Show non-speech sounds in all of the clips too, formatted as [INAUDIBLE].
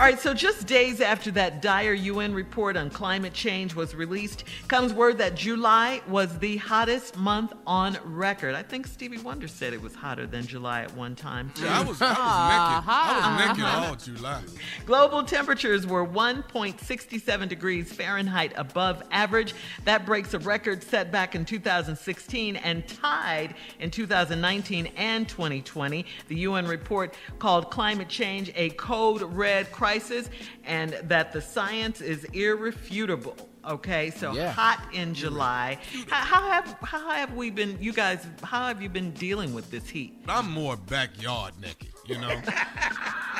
All right, so just days after that dire UN report on climate change was released, comes word that July was the hottest month on record. I think Stevie Wonder said it was hotter than July at one time. Too. Yeah, I was, I was naked. I was uh-huh. naked uh-huh. all July. Global temperatures were 1.67 degrees Fahrenheit above average. That breaks a record set back in 2016 and tied in 2019 and 2020. The UN report called climate change a code red crisis and that the science is irrefutable. Okay, so Yeah. hot in July. How, how have how have we been? You guys, how have you been dealing with this heat? I'm more backyard naked, you know. [LAUGHS]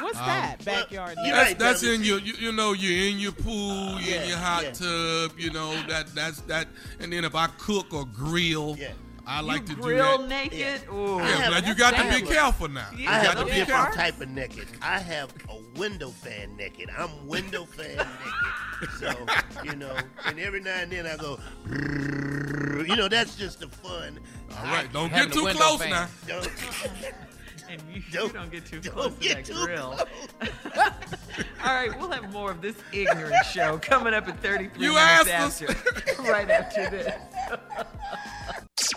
What's um, that? Backyard. You're that's that's in your you, you know you're in your pool, you're in your hot yeah. tub, you know that that's that. And then if I cook or grill, Yeah. I like you to grill do that. naked? Ooh. I Yeah, have- but you got to be careful now. Yeah. I have got a to be different careful. type of naked. I have a window fan naked. I'm window fan naked. So, you know, and every now and then I go, you know, that's just the fun. All right, don't get too close fan. now. Don't, [LAUGHS] And you, you Don't- don't get too don't close to that too grill. [LAUGHS] All right, we'll have more of this ignorant show coming up at 33 You minutes asked us. after. right after this.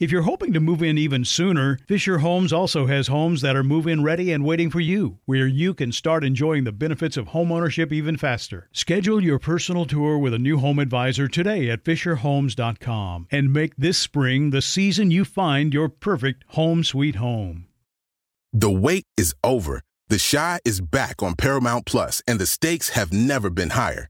If you're hoping to move in even sooner, Fisher Homes also has homes that are move in ready and waiting for you, where you can start enjoying the benefits of homeownership even faster. Schedule your personal tour with a new home advisor today at FisherHomes.com and make this spring the season you find your perfect home sweet home. The wait is over. The Chi is back on Paramount Plus, and the stakes have never been higher.